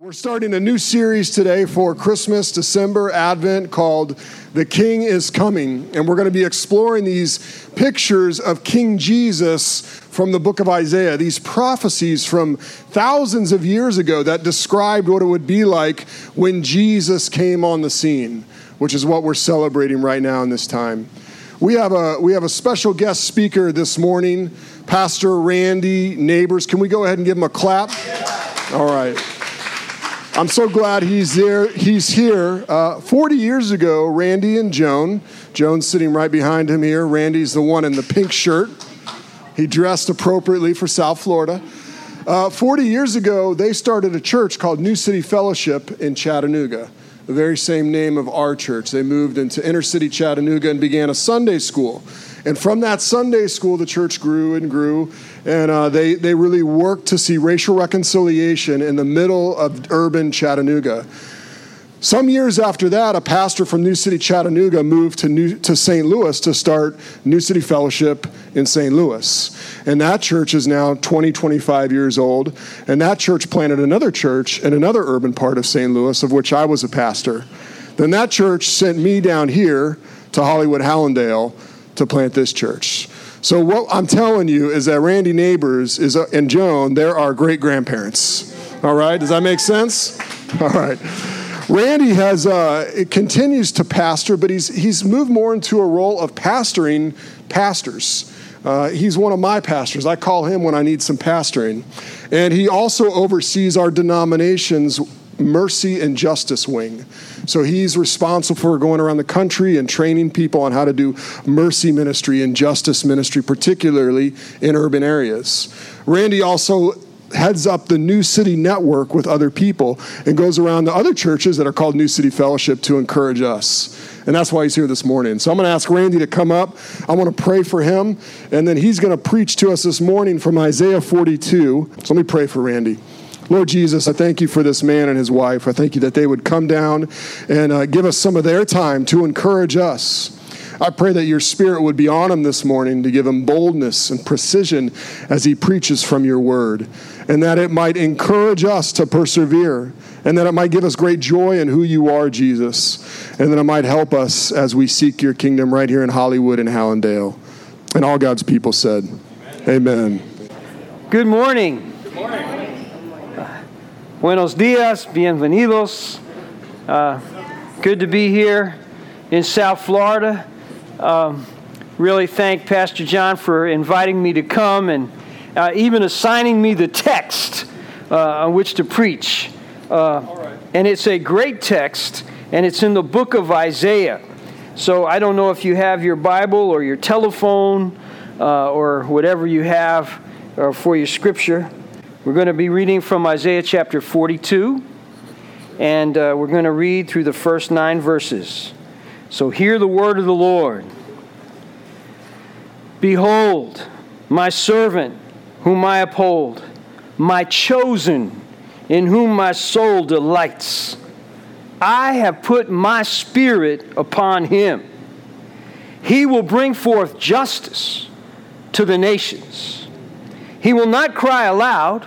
We're starting a new series today for Christmas, December, Advent called The King is Coming. And we're going to be exploring these pictures of King Jesus from the book of Isaiah, these prophecies from thousands of years ago that described what it would be like when Jesus came on the scene, which is what we're celebrating right now in this time. We have a, we have a special guest speaker this morning, Pastor Randy Nabors. Can we go ahead and give him a clap? All right. I'm so glad he's there. He's here. Uh, 40 years ago, Randy and Joan, Joan's sitting right behind him here. Randy's the one in the pink shirt. He dressed appropriately for South Florida. Uh, 40 years ago, they started a church called New City Fellowship in Chattanooga, the very same name of our church. They moved into inner city Chattanooga and began a Sunday school. And from that Sunday school, the church grew and grew and uh, they, they really worked to see racial reconciliation in the middle of urban Chattanooga. Some years after that, a pastor from New City, Chattanooga moved to, New, to St. Louis to start New City Fellowship in St. Louis. And that church is now 20, 25 years old. And that church planted another church in another urban part of St. Louis, of which I was a pastor. Then that church sent me down here to Hollywood, Hallandale to plant this church. So what I'm telling you is that Randy Nabors is and Joan, they're our great grandparents. All right, does that make sense? All right. Randy has uh, continues to pastor, but he's he's moved more into a role of pastoring pastors. Uh, he's one of my pastors. I call him when I need some pastoring, and he also oversees our denomination's mercy and justice wing. So he's responsible for going around the country and training people on how to do mercy ministry and justice ministry, particularly in urban areas. Randy also heads up the New City Network with other people and goes around to other churches that are called New City Fellowship to encourage us. And that's why he's here this morning. So I'm going to ask Randy to come up. I want to pray for him, and then he's going to preach to us this morning from Isaiah 42. So let me pray for Randy. Lord Jesus, I thank you for this man and his wife. I thank you that they would come down and uh, give us some of their time to encourage us. I pray that your spirit would be on him this morning to give him boldness and precision as he preaches from your word, and that it might encourage us to persevere, and that it might give us great joy in who you are, Jesus, and that it might help us as we seek your kingdom right here in Hollywood and Hallandale. And all God's people said, Amen. Amen. Good morning. Good morning. Buenos dias, bienvenidos. Uh, good to be here in South Florida. Um, really thank Pastor John for inviting me to come and uh, even assigning me the text uh, on which to preach. Uh, right. And it's a great text, and it's in the book of Isaiah. So I don't know if you have your Bible or your telephone uh, or whatever you have uh, for your scripture. We're going to be reading from Isaiah chapter 42, and uh, we're going to read through the first nine verses. So hear the word of the Lord. Behold, my servant, whom I uphold, my chosen, in whom my soul delights. I have put my spirit upon him. He will bring forth justice to the nations. He will not cry aloud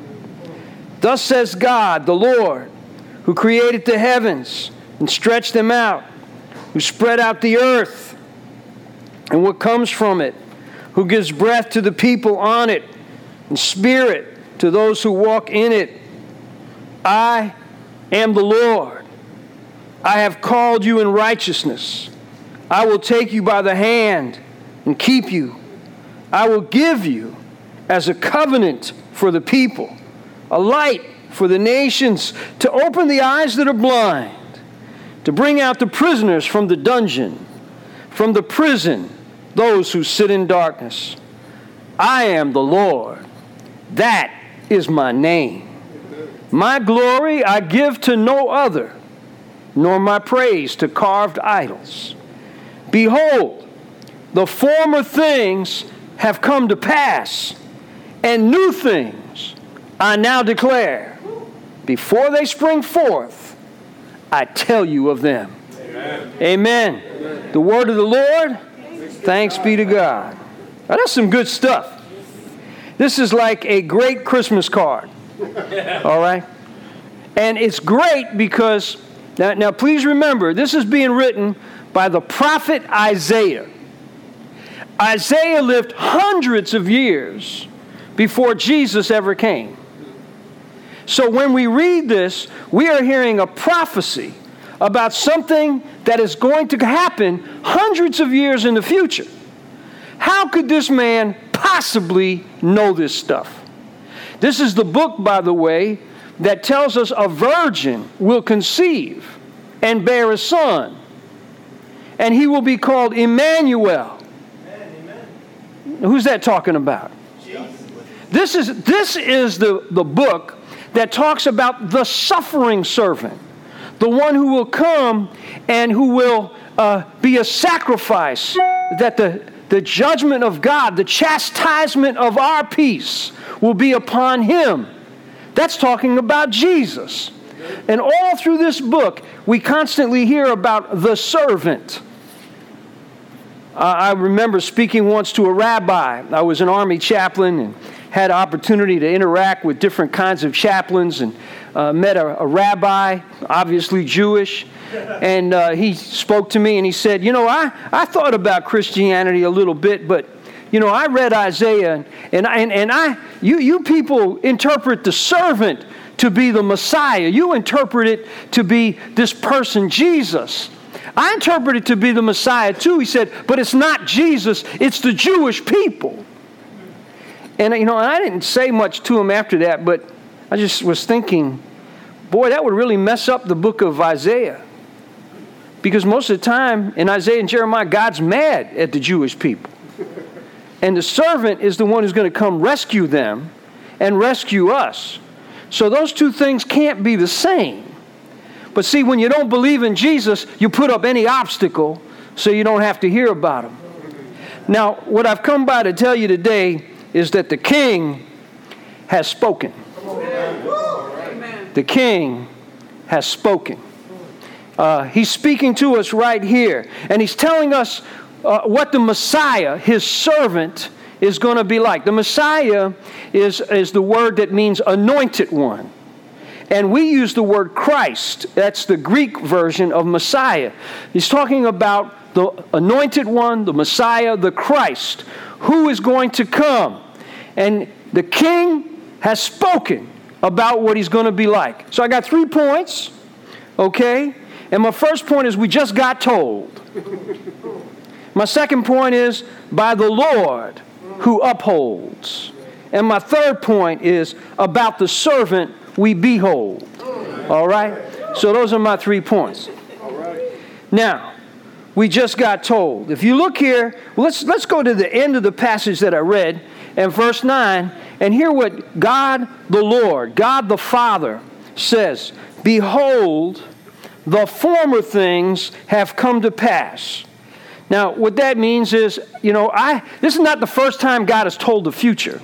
Thus says God, the Lord, who created the heavens and stretched them out, who spread out the earth and what comes from it, who gives breath to the people on it and spirit to those who walk in it. I am the Lord. I have called you in righteousness. I will take you by the hand and keep you. I will give you as a covenant for the people a light for the nations, to open the eyes that are blind, to bring out the prisoners from the dungeon, from the prison, those who sit in darkness. I am the Lord. That is my name. My glory I give to no other, nor my praise to carved idols. Behold, the former things have come to pass, and new things I now declare. Before they spring forth, I tell you of them. Amen. Amen. Amen. The word of the Lord, thanks be to God. Now, that's some good stuff. This is like a great Christmas card. All right? And it's great because, now, now please remember, this is being written by the prophet Isaiah. Isaiah lived hundreds of years before Jesus ever came. So when we read this, we are hearing a prophecy about something that is going to happen hundreds of years in the future. How could this man possibly know this stuff? This is the book, by the way, that tells us a virgin will conceive and bear a son, and he will be called Emmanuel. Amen. Who's that talking about? Jesus. This is, this is the, the book that talks about the suffering servant, the one who will come and who will uh, be a sacrifice that the, the judgment of God, the chastisement of our peace will be upon him. That's talking about Jesus. And all through this book, we constantly hear about the servant. I remember speaking once to a rabbi. I was an army chaplain and had opportunity to interact with different kinds of chaplains and uh, met a, a, rabbi, obviously Jewish. And uh, he spoke to me and he said, You know, I, I thought about Christianity a little bit, but you know, I read Isaiah, and, and, and I, you, you people interpret the servant to be the Messiah. You interpret it to be this person, Jesus. I interpret it to be the Messiah too. He said, but it's not Jesus, it's the Jewish people. And, you know, and I didn't say much to him after that, but I just was thinking, boy, that would really mess up the book of Isaiah. Because most of the time in Isaiah and Jeremiah, God's mad at the Jewish people. And the servant is the one who's going to come rescue them and rescue us. So those two things can't be the same. But see, when you don't believe in Jesus, you put up any obstacle so you don't have to hear about him. Now, what I've come by to tell you today is that the king has spoken. The king has spoken. Uh, he's speaking to us right here, and he's telling us uh, what the Messiah, his servant, is going to be like. The Messiah is, is the word that means anointed one. And we use the word Christ. That's the Greek version of Messiah. He's talking about the anointed one, the Messiah, the Christ, who is going to come. And the king has spoken about what he's going to be like. So I got three points, okay? And my first point is we just got told. My second point is by the Lord who upholds. And my third point is about the servant we behold. All right? So those are my three points. Now, we just got told. If you look here, let's, let's go to the end of the passage that I read and verse 9 and hear what God the Lord, God the Father says Behold, the former things have come to pass now, what that means is, you know, I this is not the first time God has told the future.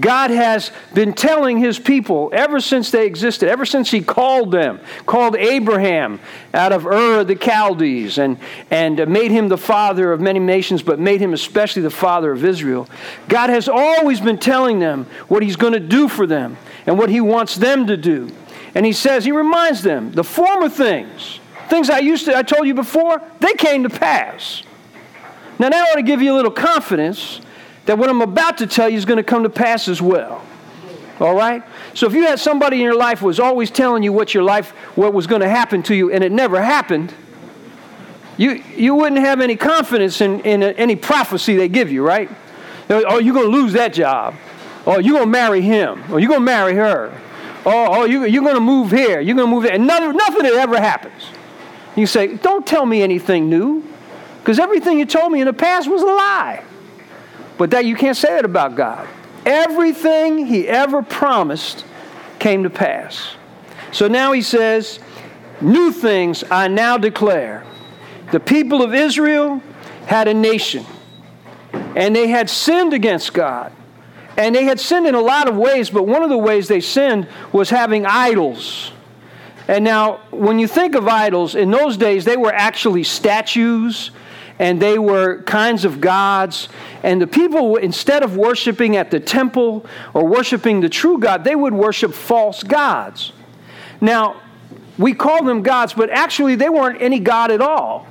God has been telling his people ever since they existed, ever since he called them, called Abraham out of Ur of the Chaldees and, and made him the father of many nations, but made him especially the father of Israel. God has always been telling them what he's going to do for them and what he wants them to do. And he says, he reminds them, the former things Things I used to, I told you before, they came to pass. Now, that ought to give you a little confidence that what I'm about to tell you is going to come to pass as well. All right? So if you had somebody in your life was always telling you what your life, what was going to happen to you, and it never happened, you, you wouldn't have any confidence in, in any prophecy they give you, right? Oh, you're going to lose that job. Oh, you're going to marry him. Or you're going to marry her. Oh, oh you, you're going to move here. You're going to move there. And nothing, nothing that ever happens. You say, Don't tell me anything new, because everything you told me in the past was a lie. But that you can't say that about God. Everything He ever promised came to pass. So now he says, New things I now declare. The people of Israel had a nation, and they had sinned against God. And they had sinned in a lot of ways, but one of the ways they sinned was having idols. And now, when you think of idols, in those days, they were actually statues and they were kinds of gods. And the people, instead of worshiping at the temple or worshiping the true God, they would worship false gods. Now, we call them gods, but actually, they weren't any God at all.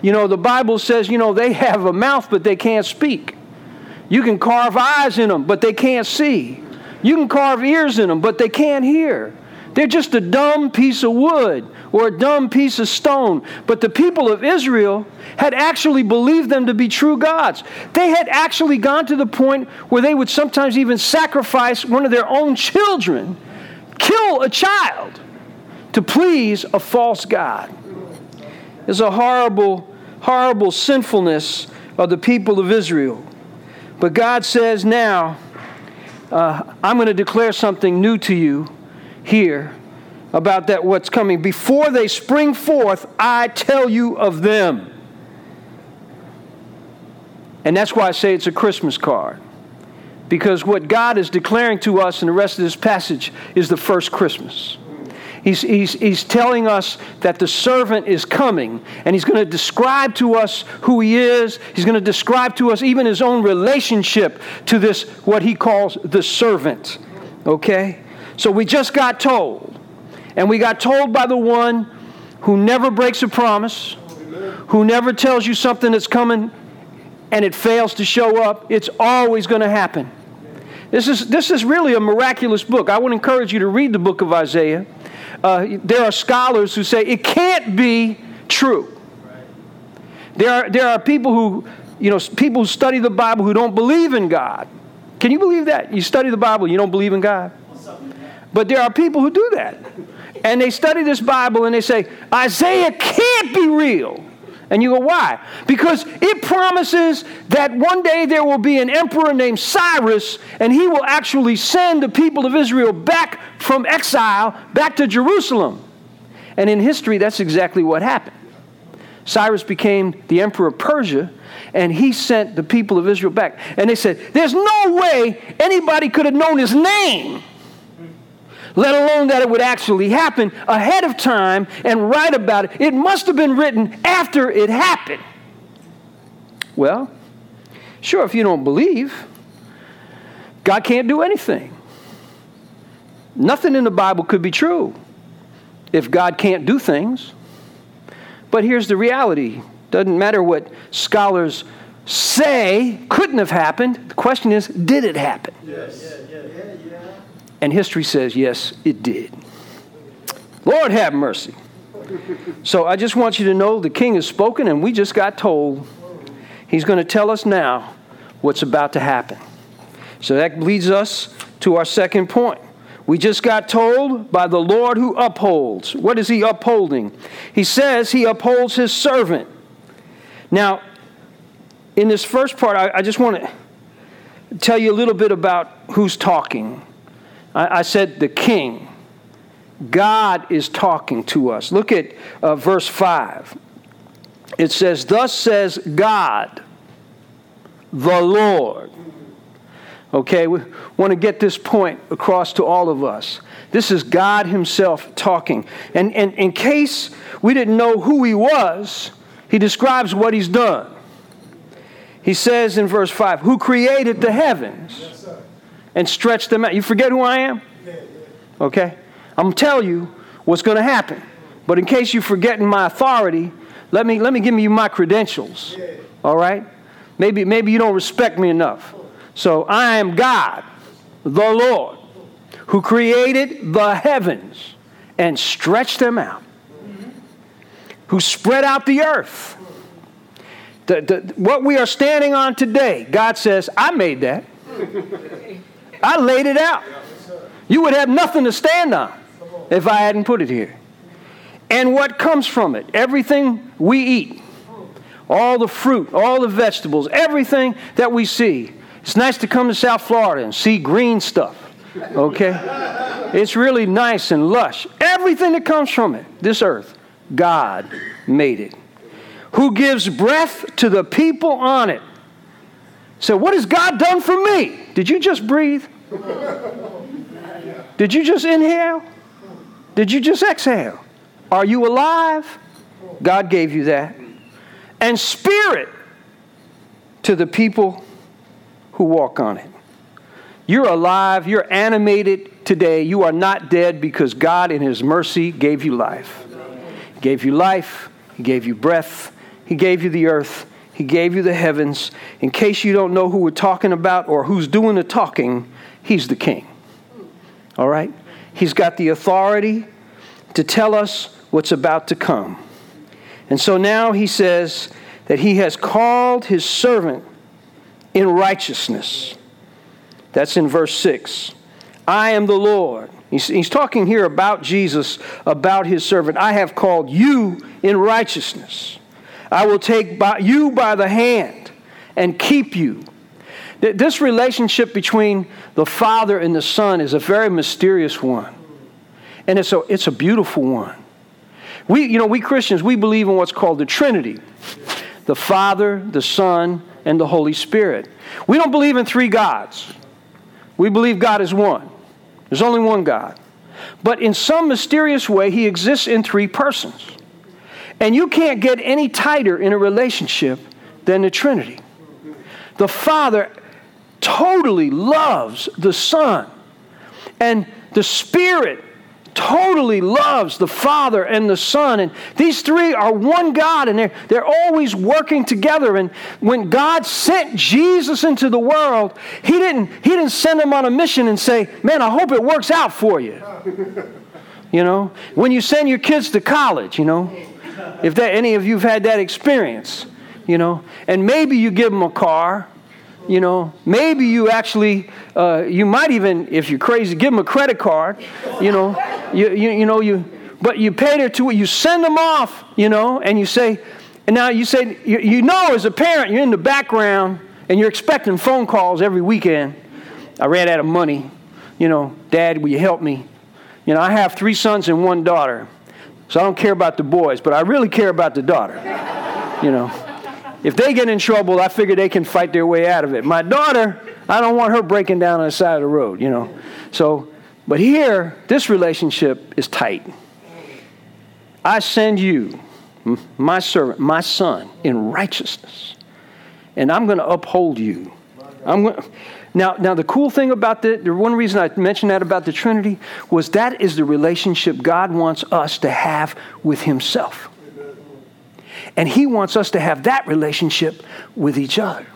You know, the Bible says, you know, they have a mouth, but they can't speak. You can carve eyes in them, but they can't see. You can carve ears in them, but they can't hear. They're just a dumb piece of wood or a dumb piece of stone. But the people of Israel had actually believed them to be true gods. They had actually gone to the point where they would sometimes even sacrifice one of their own children, kill a child to please a false God. It's a horrible, horrible sinfulness of the people of Israel. But God says now, uh, I'm going to declare something new to you here about that what's coming. Before they spring forth, I tell you of them. And that's why I say it's a Christmas card. Because what God is declaring to us in the rest of this passage is the first Christmas. He's, he's, he's telling us that the servant is coming, and he's going to describe to us who he is. He's going to describe to us even his own relationship to this, what he calls the servant. Okay? So we just got told, and we got told by the one who never breaks a promise, who never tells you something that's coming and it fails to show up. It's always going to happen. This is, this is really a miraculous book. I would encourage you to read the book of Isaiah uh, there are scholars who say it can't be true. There are, there are people who, you know, people who study the Bible who don't believe in God. Can you believe that? You study the Bible, you don't believe in God? But there are people who do that. And they study this Bible and they say, Isaiah can't be real. And you go, why? Because it promises that one day there will be an emperor named Cyrus, and he will actually send the people of Israel back from exile back to Jerusalem. And in history, that's exactly what happened. Cyrus became the emperor of Persia, and he sent the people of Israel back. And they said, There's no way anybody could have known his name let alone that it would actually happen ahead of time and write about it. It must have been written after it happened. Well, sure, if you don't believe, God can't do anything. Nothing in the Bible could be true if God can't do things. But here's the reality doesn't matter what scholars say couldn't have happened. The question is, did it happen? Yes. And history says, yes, it did. Lord have mercy. So I just want you to know the king has spoken, and we just got told he's going to tell us now what's about to happen. So that leads us to our second point. We just got told by the Lord who upholds. What is he upholding? He says he upholds his servant. Now, in this first part, I, I just want to tell you a little bit about who's talking. I, I said the king. God is talking to us. Look at uh, verse 5. It says, Thus says God, the Lord. Okay, we want to get this point across to all of us. This is God Himself talking. And, and in case we didn't know who He was, He describes what He's done. He says in verse 5, Who created the heavens? And stretch them out. You forget who I am? Okay? I'm going to tell you what's going to happen. But in case you're forgetting my authority, let me, let me give you my credentials. All right? Maybe, maybe you don't respect me enough. So I am God, the Lord, who created the heavens and stretched them out, who spread out the earth. The, the, what we are standing on today, God says, I made that. I laid it out. You would have nothing to stand on if I hadn't put it here. And what comes from it? Everything we eat, all the fruit, all the vegetables, everything that we see. It's nice to come to South Florida and see green stuff, okay? It's really nice and lush. Everything that comes from it, this earth, God made it. Who gives breath to the people on it. So, what has God done for me? Did you just breathe? Did you just inhale? Did you just exhale? Are you alive? God gave you that. And spirit to the people who walk on it. You're alive, you're animated today. You are not dead because God, in His mercy, gave you life. He gave you life, He gave you breath, He gave you the earth, He gave you the heavens. In case you don't know who we're talking about or who's doing the talking, He's the King. All right? He's got the authority to tell us what's about to come. And so now He says that He has called His servant in righteousness. That's in verse 6. I am the Lord. He's, he's, talking here about Jesus, about his servant. I have called you in righteousness. I will take by, you by the hand and keep you. This relationship between the Father and the Son is a very mysterious one. And it's a, it's a beautiful one. We, you know, we Christians, we believe in what's called the Trinity the Father, the Son, and the Holy Spirit. We don't believe in three gods. We believe God is one. There's only one God. But in some mysterious way, He exists in three persons. And you can't get any tighter in a relationship than the Trinity. The Father totally loves the Son, and the Spirit totally loves the Father and the Son. And these three are one God, and they're, they're always working together. And when God sent Jesus into the world, he didn't, he didn't send him on a mission and say, Man, I hope it works out for you. You know, when you send your kids to college, you know, if that, any of you have had that experience, you know, and maybe you give them a car you know maybe you actually uh, you might even if you're crazy give them a credit card you know. You, you, you know you but you pay their to you send them off you know and you say and now you say you, you know as a parent you're in the background and you're expecting phone calls every weekend. I ran out of money you know dad will you help me? You know i have three sons and one daughter so i don't care about the boys but i really care about the daughter you know if they get in trouble, I figure they can fight their way out of it. My daughter, I don't want her breaking down on the side of the road, you know. So, but here, this relationship is tight. I send you, my servant, my son, in righteousness, and I'm going to uphold you. I'm going. Now, now the cool thing about the, the one reason I mentioned that about the Trinity was that is the relationship God wants us to have with Himself. And He wants us to have that relationship with each other.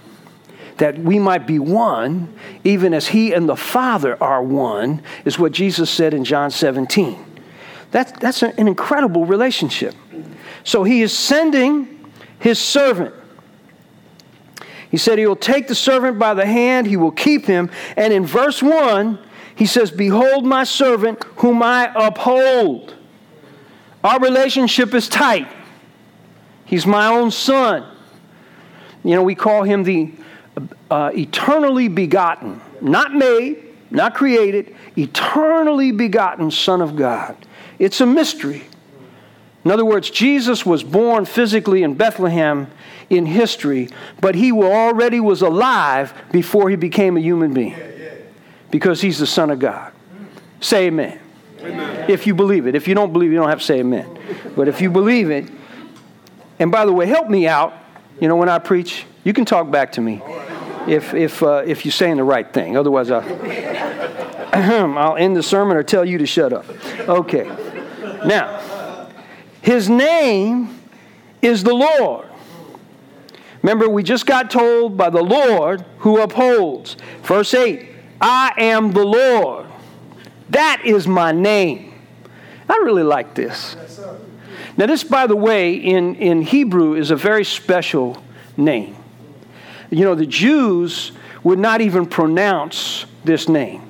That we might be one, even as He and the Father are one, is what Jesus said in John 17. That, that's an incredible relationship. So He is sending His servant. He said He will take the servant by the hand, He will keep him. And in verse 1, He says, Behold my servant whom I uphold. Our relationship is tight. He's my own son. You know, we call him the uh, eternally begotten, not made, not created, eternally begotten Son of God. It's a mystery. In other words, Jesus was born physically in Bethlehem in history, but he already was alive before he became a human being because he's the Son of God. Say amen. amen. If you believe it. If you don't believe it, you don't have to say amen. But if you believe it, and by the way, help me out. You know, when I preach, you can talk back to me if, if, uh, if you're saying the right thing. Otherwise, I'll, I'll end the sermon or tell you to shut up. Okay. Now, his name is the Lord. Remember, we just got told by the Lord who upholds. Verse 8 I am the Lord. That is my name. I really like this. Now, this, by the way, in, in Hebrew is a very special name. You know, the Jews would not even pronounce this name.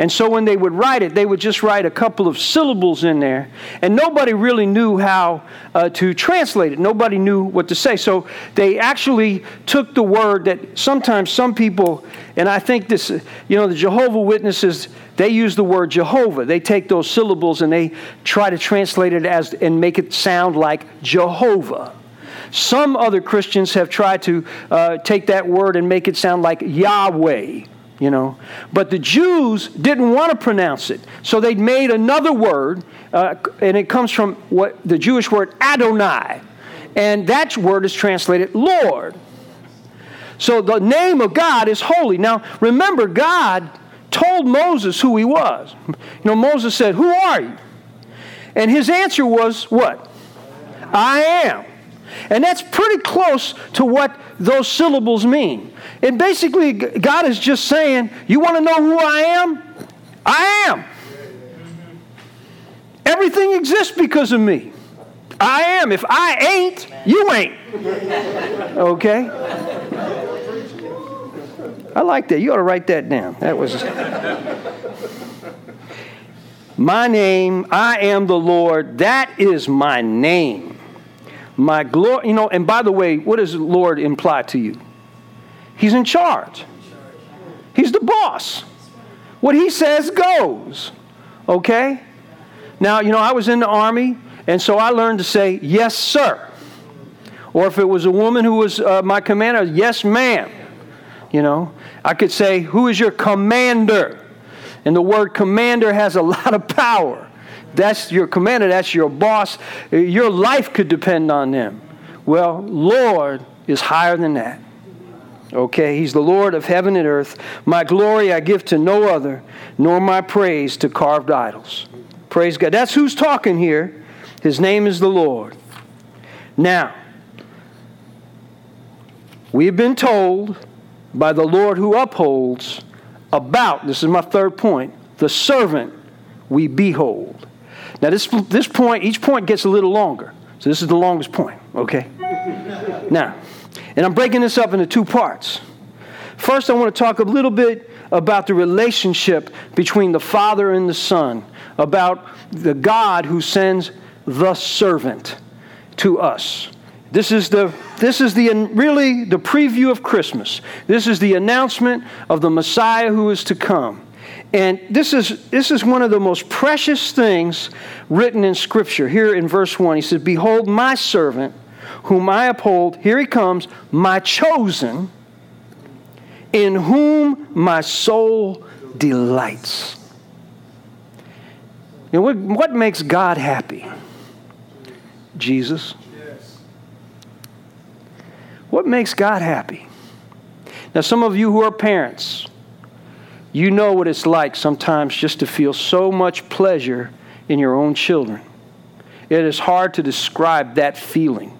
And so when they would write it, they would just write a couple of syllables in there. And nobody really knew how uh, to translate it. Nobody knew what to say. So they actually took the word that sometimes some people, and I think this, you know, the Jehovah Witnesses, they use the word Jehovah. They take those syllables and they try to translate it as and make it sound like Jehovah. Some other Christians have tried to uh, take that word and make it sound like Yahweh, you know. But the Jews didn't want to pronounce it. So they made another word, uh, and it comes from what the Jewish word Adonai. And that word is translated Lord. So the name of God is holy. Now, remember, God told Moses who he was. You know, Moses said, Who are you? And his answer was, What? I am. And that's pretty close to what those syllables mean. And basically, God is just saying, You want to know who I am? I am. Everything exists because of me. I am. If I ain't, you ain't. Okay? I like that. You ought to write that down. That was. my name, I am the Lord. That is my name. My glory, you know, and by the way, what does Lord imply to you? He's in charge. He's the boss. What he says goes. Okay? Now, you know, I was in the army, and so I learned to say, yes, sir. Or if it was a woman who was uh, my commander, yes, ma'am. You know, I could say, who is your commander? And the word commander has a lot of power. That's your commander, that's your boss. Your life could depend on them. Well, Lord is higher than that. Okay, he's the Lord of heaven and earth. My glory I give to no other, nor my praise to carved idols. Praise God. That's who's talking here. His name is the Lord. Now, we've been told by the Lord who upholds about, this is my third point, the servant we behold. Now, this, this point, each point gets a little longer. So, this is the longest point, okay? now, and I'm breaking this up into two parts. First, I want to talk a little bit about the relationship between the Father and the Son, about the God who sends the servant to us. This is the this is the really the preview of Christmas. This is the announcement of the Messiah who is to come. And this is, this is one of the most precious things written in Scripture. Here in verse 1, he says, Behold, my servant, whom I uphold, here he comes, my chosen, in whom my soul delights. You what, what makes God happy? Jesus. What makes God happy? Now, some of you who are parents, you know what it's like sometimes just to feel so much pleasure in your own children. It is hard to describe that feeling.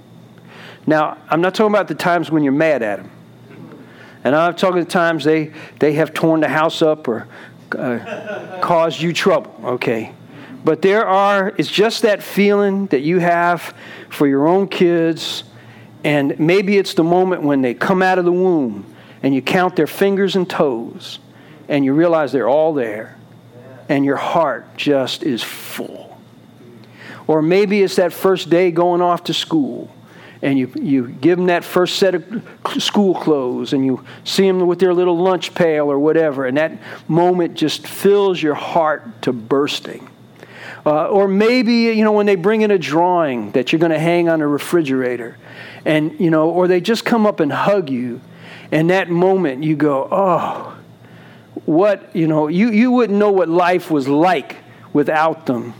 Now, I'm not talking about the times when you're mad at them. And I'm talking the times they, they have torn the house up or uh, caused you trouble, okay? But there are, it's just that feeling that you have for your own kids. And maybe it's the moment when they come out of the womb and you count their fingers and toes and you realize they're all there, and your heart just is full. Or maybe it's that first day going off to school, and you, you give them that first set of school clothes, and you see them with their little lunch pail or whatever, and that moment just fills your heart to bursting. Uh, or maybe, you know, when they bring in a drawing that you're going to hang on a refrigerator, and, you know, or they just come up and hug you, and that moment you go, oh, what, you know, you, you wouldn't know what life was like without them.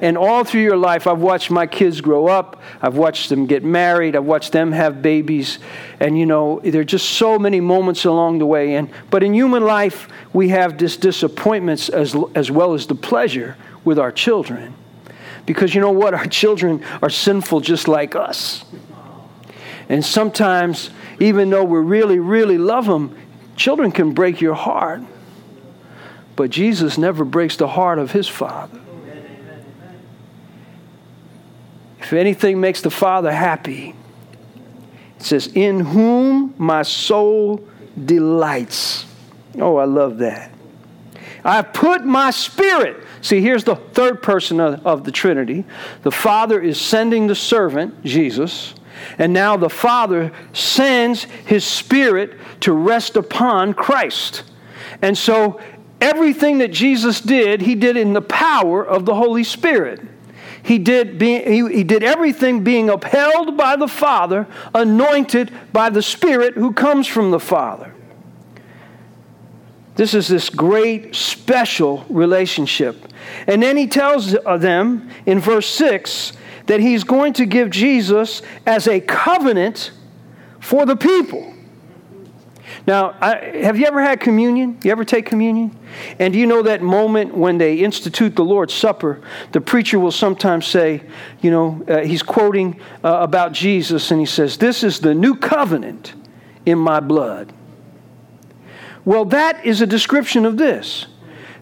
And all through your life, I've watched my kids grow up. I've watched them get married. I've watched them have babies. And, you know, there are just so many moments along the way. And, but in human life, we have this disappointments as, as well as the pleasure with our children. Because you know what? Our children are sinful just like us. And sometimes, even though we really, really love them, Children can break your heart, but Jesus never breaks the heart of his Father. If anything makes the Father happy, it says, In whom my soul delights. Oh, I love that. I put my spirit. See, here's the third person of, of the Trinity. The Father is sending the servant, Jesus, and now the Father sends his spirit to rest upon Christ. And so everything that Jesus did, he did in the power of the Holy Spirit. He did, be, he, he did everything being upheld by the Father, anointed by the Spirit who comes from the Father. This is this great special relationship. And then he tells uh, them in verse 6 that he's going to give Jesus as a covenant for the people. Now, I, have you ever had communion? You ever take communion? And do you know that moment when they institute the Lord's Supper? The preacher will sometimes say, you know, uh, he's quoting uh, about Jesus and he says, This is the new covenant in my blood. Well, that is a description of this.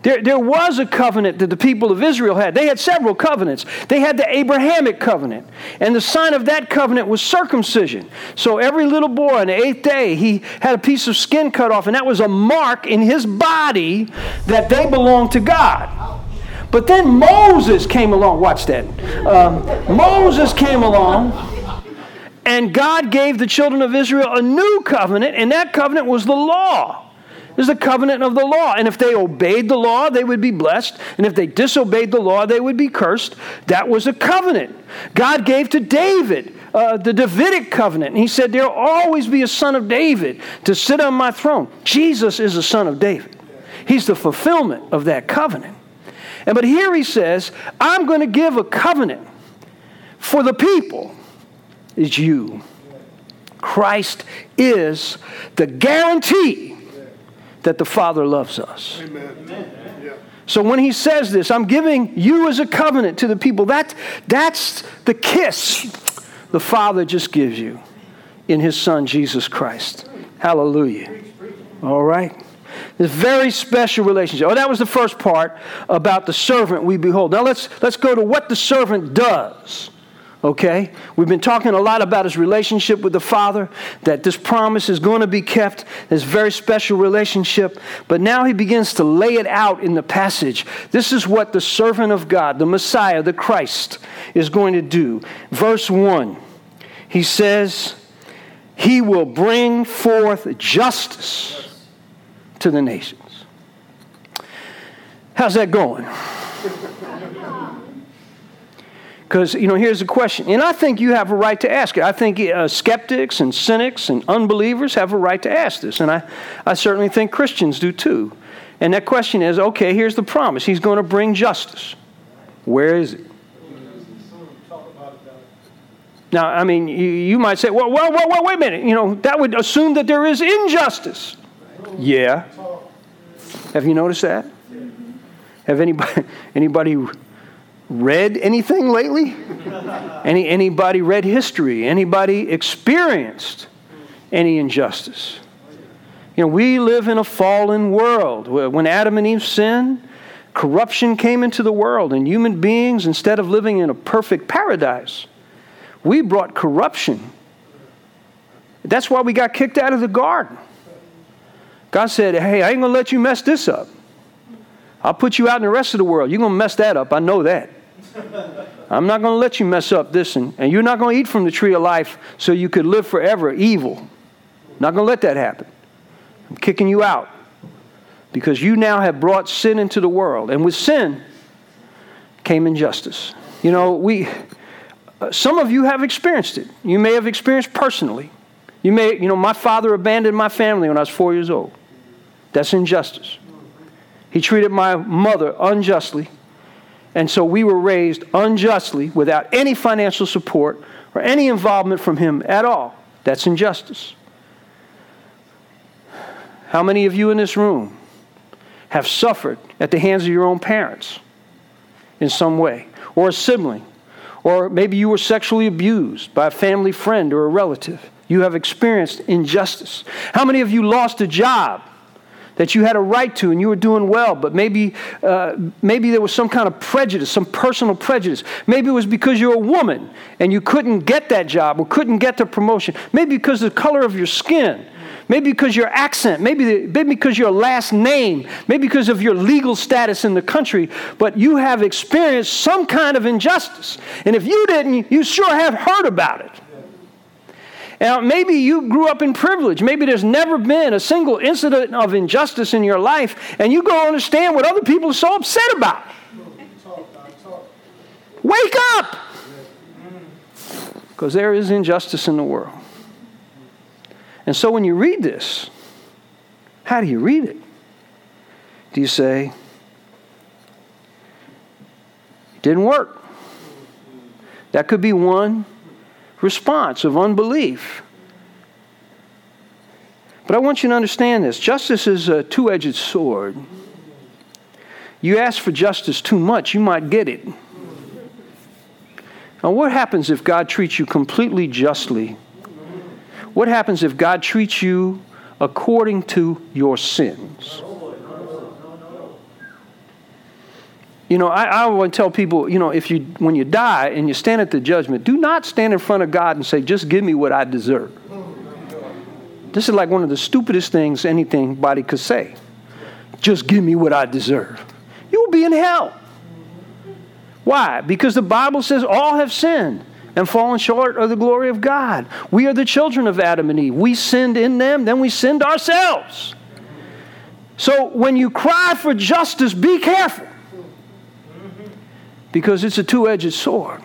There, there was a covenant that the people of Israel had. They had several covenants. They had the Abrahamic covenant, and the sign of that covenant was circumcision. So every little boy on the eighth day, he had a piece of skin cut off, and that was a mark in his body that they belonged to God. But then Moses came along. Watch that. Um, Moses came along. And God gave the children of Israel a new covenant, and that covenant was the law is the covenant of the law. And if they obeyed the law, they would be blessed. And if they disobeyed the law, they would be cursed. That was a covenant. God gave to David uh, the Davidic covenant. And he said, There'll always be a son of David to sit on my throne. Jesus is a son of David. He's the fulfillment of that covenant. And but here he says, I'm going to give a covenant for the people. is you. Christ is the guarantee that the Father loves us. Amen. So when he says this, I'm giving you as a covenant to the people, that, that's the kiss the Father just gives you in his Son, Jesus Christ. Hallelujah. All right? This very special relationship. Oh, that was the first part about the servant we behold. Now let's, let's go to what the servant does. Okay? We've been talking a lot about his relationship with the Father, that this promise is going to be kept, this very special relationship. But now he begins to lay it out in the passage. This is what the servant of God, the Messiah, the Christ, is going to do. Verse 1, he says, He will bring forth justice to the nations. How's that going? Because, you know, here's the question, and I think you have a right to ask it. I think uh, skeptics and cynics and unbelievers have a right to ask this, and I, I certainly think Christians do too. And that question is okay, here's the promise He's going to bring justice. Where is it? Now, I mean, you, you might say, well, well, well, well, wait a minute. You know, that would assume that there is injustice. Yeah. Have you noticed that? Have anybody, anybody read anything lately? Any, anybody read history? Anybody experienced any injustice? You know, we live in a fallen world. When Adam and Eve sinned, corruption came into the world, and human beings, instead of living in a perfect paradise, we brought corruption. That's why we got kicked out of the garden. God said, Hey, I ain't going to let you mess this up. I'll put you out in the rest of the world. You're going to mess that up. I know that. I'm not going to let you mess up this, and, and you're not going to eat from the tree of life so you could live forever evil. Not going to let that happen. I'm kicking you out because you now have brought sin into the world, and with sin came injustice. You know, we, uh, some of you have experienced it. You may have experienced personally. You may, you know, my father abandoned my family when I was four years old. That's injustice. He treated my mother unjustly. And so we were raised unjustly without any financial support or any involvement from him at all. That's injustice. How many of you in this room have suffered at the hands of your own parents in some way, or a sibling, or maybe you were sexually abused by a family friend or a relative? You have experienced injustice. How many of you lost a job that you had a right to and you were doing well, but maybe, uh, maybe there was some kind of prejudice, some personal prejudice. Maybe it was because you're a woman and you couldn't get that job or couldn't get the promotion. Maybe because of the color of your skin. maybe because your accent, maybe, maybe because your last name, maybe because of your legal status in the country, but you have experienced some kind of injustice. And if you didn't, you sure have heard about it. Now, maybe you grew up in privilege. Maybe there's never been a single incident of injustice in your life, and you go understand what other people are so upset about. Wake up! Because there is injustice in the world. And so when you read this, how do you read it? Do you say, didn't work? That could be one response of unbelief. But I want you to understand this justice is a two edged sword. You ask for justice too much, you might get it. Now, what happens if God treats you completely justly? What happens if God treats you according to your sins? You know, I, I to tell people, you know, if you when you die and you stand at the judgment, do not stand in front of God and say, just give me what I deserve. This is like one of the stupidest things anybody could say. Just give me what I deserve. You will be in hell. Why? Because the Bible says all have sinned and fallen short of the glory of God. We are the children of Adam and Eve. We sinned in them, then we sinned ourselves. So when you cry for justice, be careful because it's a two edged sword.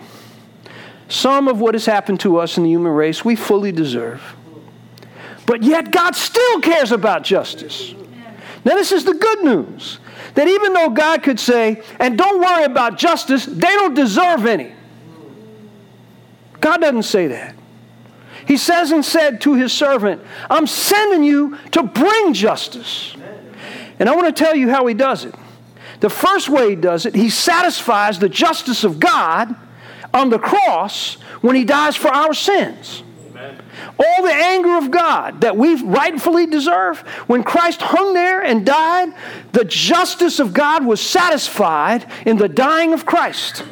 Some of what has happened to us in the human race we fully deserve. But yet, God still cares about justice. Now, this is the good news that even though God could say, and don't worry about justice, they don't deserve any. God doesn't say that. He says and said to his servant, I'm sending you to bring justice. And I want to tell you how he does it. The first way he does it, he satisfies the justice of God on the cross when he dies for our sins. All the anger of God that we rightfully deserve, when Christ hung there and died, the justice of God was satisfied in the dying of Christ.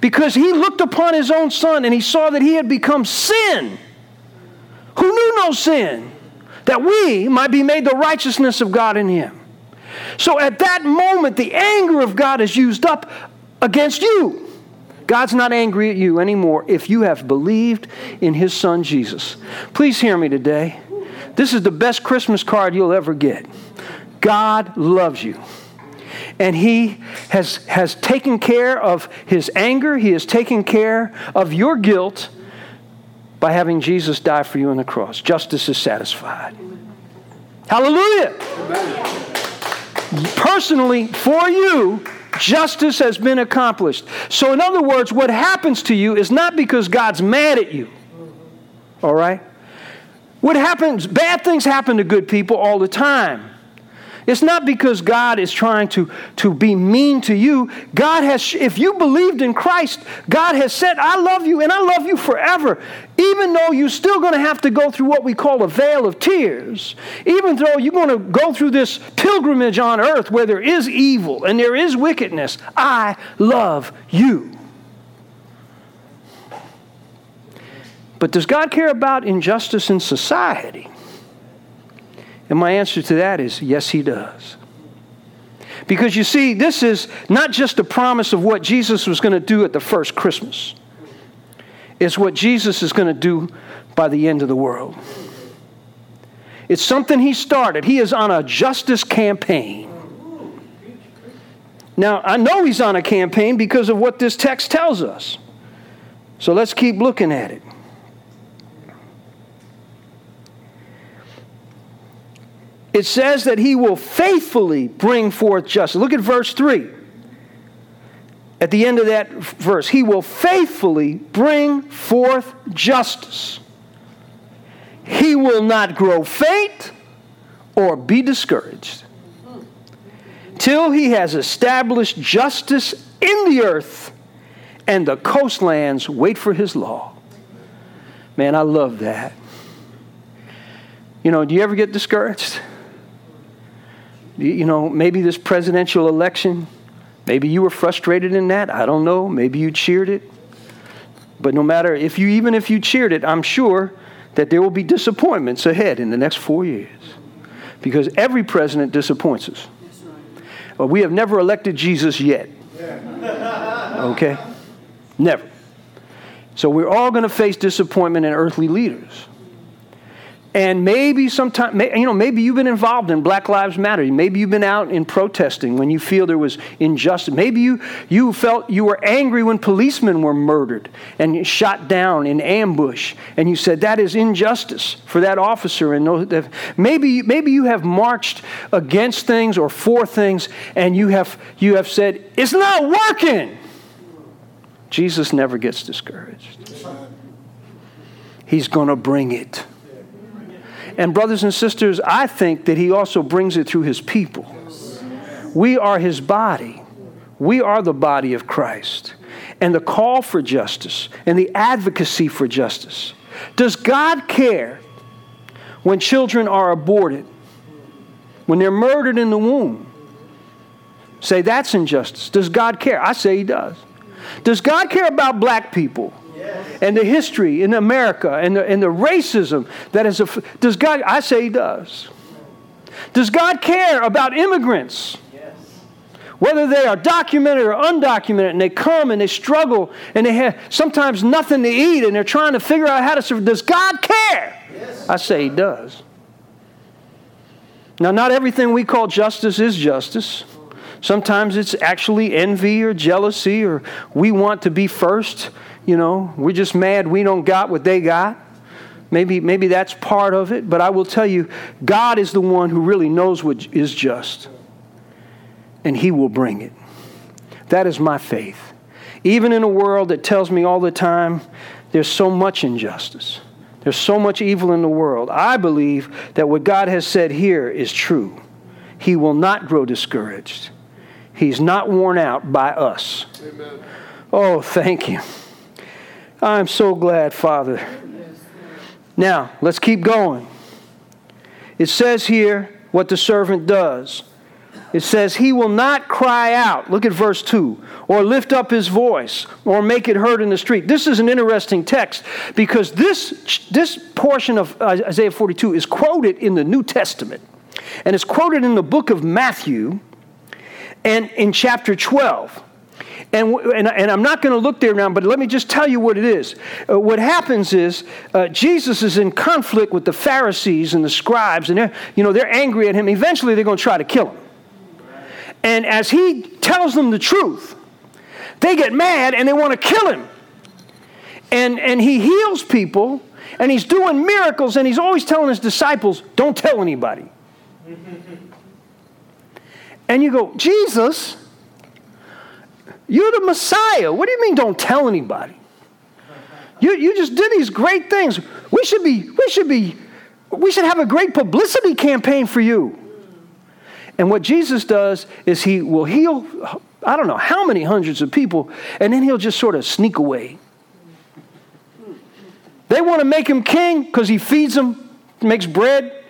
Because he looked upon his own son and he saw that he had become sin, who knew no sin, that we might be made the righteousness of God in him. So at that moment, the anger of God is used up against you. God's not angry at you anymore if you have believed in His Son Jesus. Please hear me today. This is the best Christmas card you'll ever get. God loves you. And He has, has taken care of His anger, He has taken care of your guilt by having Jesus die for you on the cross. Justice is satisfied. Hallelujah. Amen personally for you, justice has been accomplished. So, in other words, what happens to you is not because God's mad at you. All right? What happens, bad things happen to good people all the time. It's not because God is trying to, to be mean to you. God has, if you believed in Christ, God has said, I love you and I love you forever. Even though you're still going to have to go through what we call a vale of tears, even though you're going to go through this pilgrimage on earth where there is evil and there is wickedness, I love you. But does God care about injustice in society? And my answer to that is yes, He does. Because you see, this is not just a promise of what Jesus was going to do at the first Christmas, it's what Jesus is going to do by the end of the world. It's something He started. He is on a justice campaign. Now, I know He's on a campaign because of what this text tells us. So let's keep looking at it. It says that he will faithfully bring forth justice. Look at verse 3. At the end of that verse, he will faithfully bring forth justice. He will not grow faint or be discouraged till he has established justice in the earth and the coastlands wait for his law. Man, I love that. You know, do you ever get discouraged? You know, maybe this presidential election, maybe you were frustrated in that. I don't know. Maybe you cheered it. But no matter if you, even if you cheered it, I'm sure that there will be disappointments ahead in the next four years because every president disappoints us. But we have never elected Jesus yet. Okay? Never. So we're all going to face disappointment in earthly leaders. And maybe sometime, you know, maybe you've been involved in Black Lives Matter. Maybe you've been out in protesting when you feel there was injustice. Maybe you, you felt you were angry when policemen were murdered and shot down in ambush. And you said, that is injustice for that officer. And maybe, maybe you have marched against things or for things and you have, you have said, it's not working. Jesus never gets discouraged. He's going to bring it. And, brothers and sisters, I think that he also brings it through his people. We are his body, we are the body of Christ. And the call for justice and the advocacy for justice. Does God care when children are aborted, when they're murdered in the womb? Say that's injustice. Does God care? I say he does. Does God care about black people? And the history in America and the, and the racism that is, a, does God, I say He does. Does God care about immigrants? Yes. Whether they are documented or undocumented, and they come and they struggle and they have sometimes nothing to eat and they're trying to figure out how to survive. Does God care? Yes. I say He does. Now, not everything we call justice is justice. Sometimes it's actually envy or jealousy, or we want to be first you know, we're just mad we don't got what they got. Maybe, maybe that's part of it, but I will tell you, God is the one who really knows what is just, and He will bring it. That is my faith. Even in a world that tells me all the time there's so much injustice, there's so much evil in the world, I believe that what God has said here is true. He will not grow discouraged, He's not worn out by us. Amen. Oh, thank you. I'm so glad, Father. Now, let's keep going. It says here what the servant does. It says, He will not cry out. Look at verse 2. Or lift up his voice, or make it heard in the street. This is an interesting text because this, this portion of Isaiah 42 is quoted in the New Testament. And it's quoted in the book of Matthew and in chapter 12. And, and, and I'm not going to look there now, but let me just tell you what it is. Uh, what happens is uh, Jesus is in conflict with the Pharisees and the scribes, and they're, you know, they're angry at him. Eventually, they're going to try to kill him. And as he tells them the truth, they get mad and they want to kill him. And, and he heals people, and he's doing miracles, and he's always telling his disciples, don't tell anybody. and you go, Jesus, you're the Messiah. What do you mean don't tell anybody? You, you just did these great things. We should be, we should be, we should have a great publicity campaign for you. And what Jesus does is he will heal, I don't know how many hundreds of people, and then he'll just sort of sneak away. They want to make him king because he feeds them, makes bread,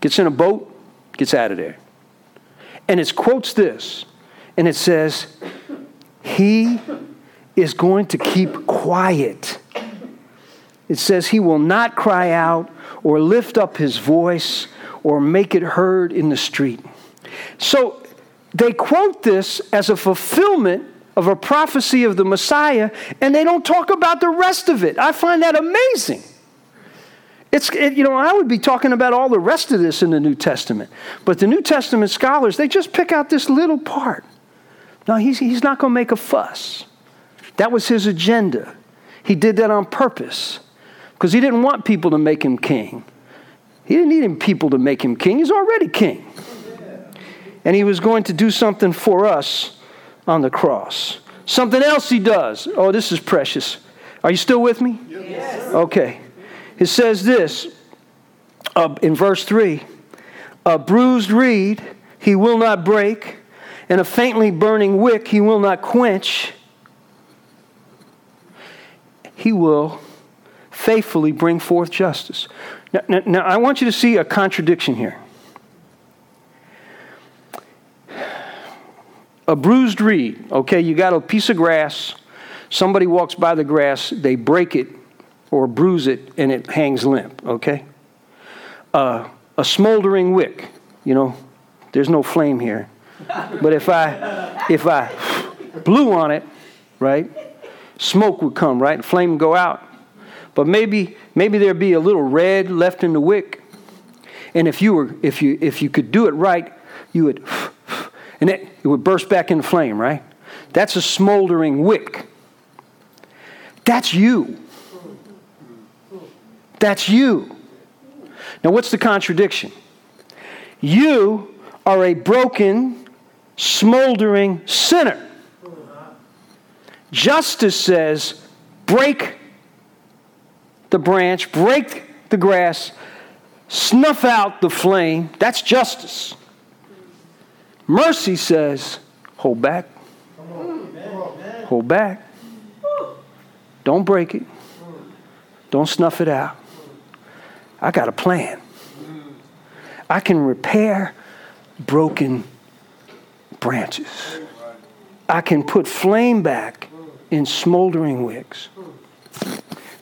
gets in a boat, gets out of there. And it quotes this, and it says, he is going to keep quiet. It says he will not cry out or lift up his voice or make it heard in the street. So they quote this as a fulfillment of a prophecy of the Messiah, and they don't talk about the rest of it. I find that amazing. It's, it, you know, I would be talking about all the rest of this in the New Testament. But the New Testament scholars, they just pick out this little part. No, he's, he's not going to make a fuss. That was his agenda. He did that on purpose because he didn't want people to make him king. He didn't need people to make him king. He's already king. And he was going to do something for us on the cross. Something else he does. Oh, this is precious. Are you still with me? Yes. Okay. It says this uh, in verse 3 A bruised reed he will not break and a faintly burning wick he will not quench. He will faithfully bring forth justice. Now, now, now, I want you to see a contradiction here. A bruised reed, okay, you got a piece of grass, somebody walks by the grass, they break it, or bruise it and it hangs limp, okay? Uh, a smoldering wick, you know, there's no flame here. But if I if I blew on it, right, smoke would come, right? Flame would go out. But maybe maybe there'd be a little red left in the wick. And if you were if you if you could do it right, you would and it, it would burst back into flame, right? That's a smoldering wick. That's you. That's you. Now, what's the contradiction? You are a broken, smoldering sinner. Justice says, break the branch, break the grass, snuff out the flame. That's justice. Mercy says, hold back. Hold back. Don't break it. Don't snuff it out. I got a plan. I can repair broken branches. I can put flame back in smoldering wicks.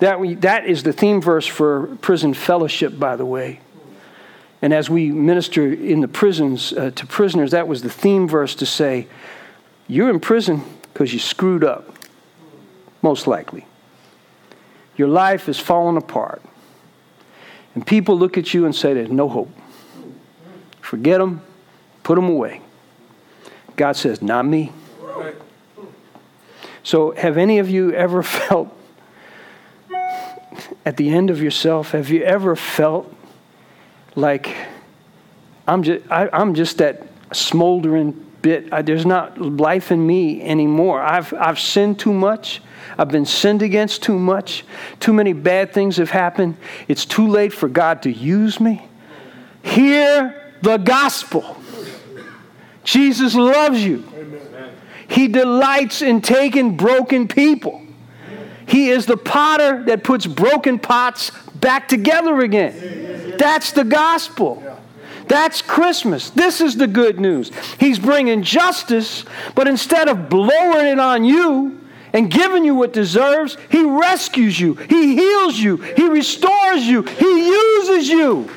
That, we, that is the theme verse for prison fellowship, by the way. And as we minister in the prisons uh, to prisoners, that was the theme verse to say, You're in prison because you screwed up, most likely. Your life is falling apart. And people look at you and say, There's no hope. Forget them, put them away. God says, Not me. So, have any of you ever felt at the end of yourself? Have you ever felt like I'm just, I, am just that smoldering bit. I, there's not life in me anymore. I've, I've sinned too much. I've been sinned against too much. Too many bad things have happened. It's too late for God to use me. Hear the gospel. Jesus loves you. He delights in taking broken people. He is the potter that puts broken pots back together again. That's the gospel. That's Christmas. This is the good news. He's bringing justice, but instead of blowing it on you and giving you what deserves, He rescues you, He heals you, He restores you, He uses you.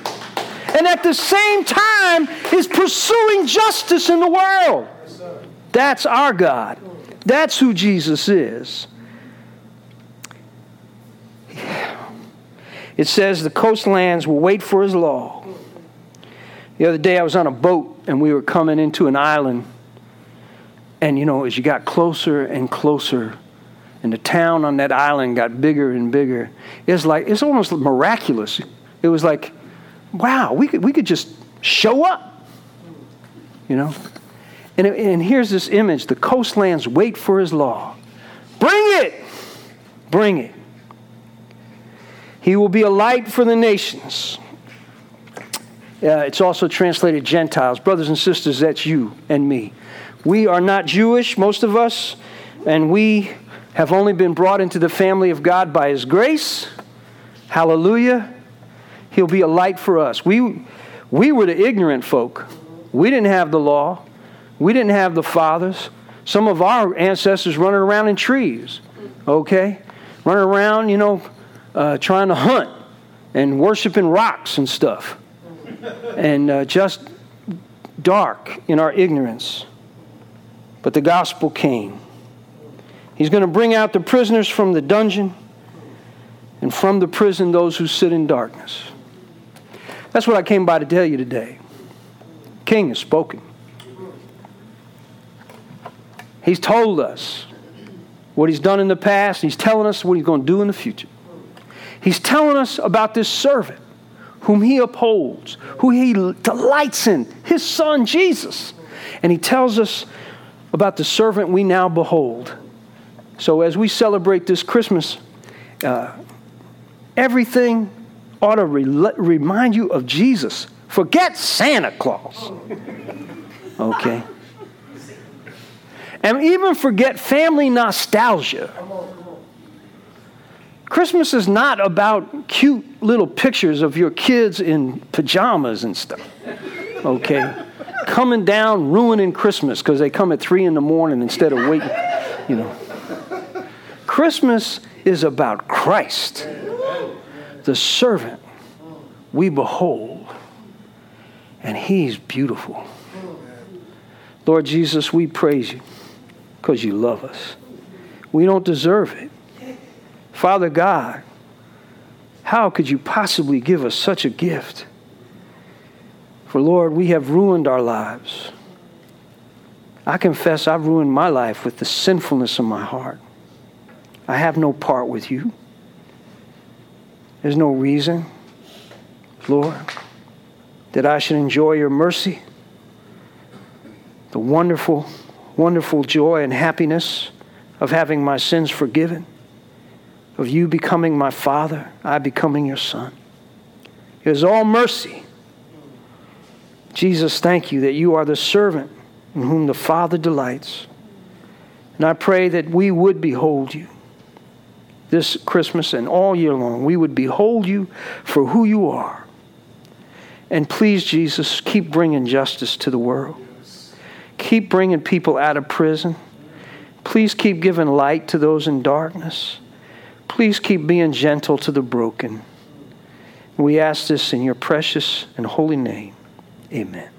And at the same time, is pursuing justice in the world. That's our God. That's who Jesus is. It says the coastlands will wait for his law. The other day I was on a boat and we were coming into an island. And you know, as you got closer and closer, and the town on that island got bigger and bigger, it's like it's almost miraculous. It was like, wow, we could we could just show up. You know? And, and here's this image the coastlands wait for his law. Bring it! Bring it. He will be a light for the nations. Uh, it's also translated Gentiles. Brothers and sisters, that's you and me. We are not Jewish, most of us, and we have only been brought into the family of God by His grace. Hallelujah. He'll be a light for us. We, we were the ignorant folk. We didn't have the law, we didn't have the fathers. Some of our ancestors running around in trees, okay? Running around, you know, uh, trying to hunt and worshiping rocks and stuff, and uh, just dark in our ignorance. But the gospel came. He's going to bring out the prisoners from the dungeon and from the prison those who sit in darkness. That's what I came by to tell you today. King has spoken. He's told us what he's done in the past, he's telling us what he's going to do in the future. He's telling us about this servant whom he upholds, who he delights in, his son Jesus. And he tells us about the servant we now behold. So as we celebrate this Christmas, uh, everything ought to re- remind you of Jesus. Forget Santa Claus. Okay? And even forget family nostalgia. Christmas is not about cute little pictures of your kids in pajamas and stuff. Okay? Coming down, ruining Christmas because they come at three in the morning instead of waiting, you know. Christmas is about Christ. The servant we behold, and he's beautiful. Lord Jesus, we praise you because you love us. We don't deserve it. Father God, how could you possibly give us such a gift? For Lord, we have ruined our lives. I confess I've ruined my life with the sinfulness of my heart. I have no part with you. There's no reason, Lord, that I should enjoy your mercy, the wonderful, wonderful joy and happiness of having my sins forgiven, of you becoming my Father, I becoming your Son. It is all mercy. Jesus, thank you that you are the servant in whom the Father delights. And I pray that we would behold you this Christmas and all year long. We would behold you for who you are. And please, Jesus, keep bringing justice to the world. Keep bringing people out of prison. Please keep giving light to those in darkness. Please keep being gentle to the broken. We ask this in your precious and holy name. Amen.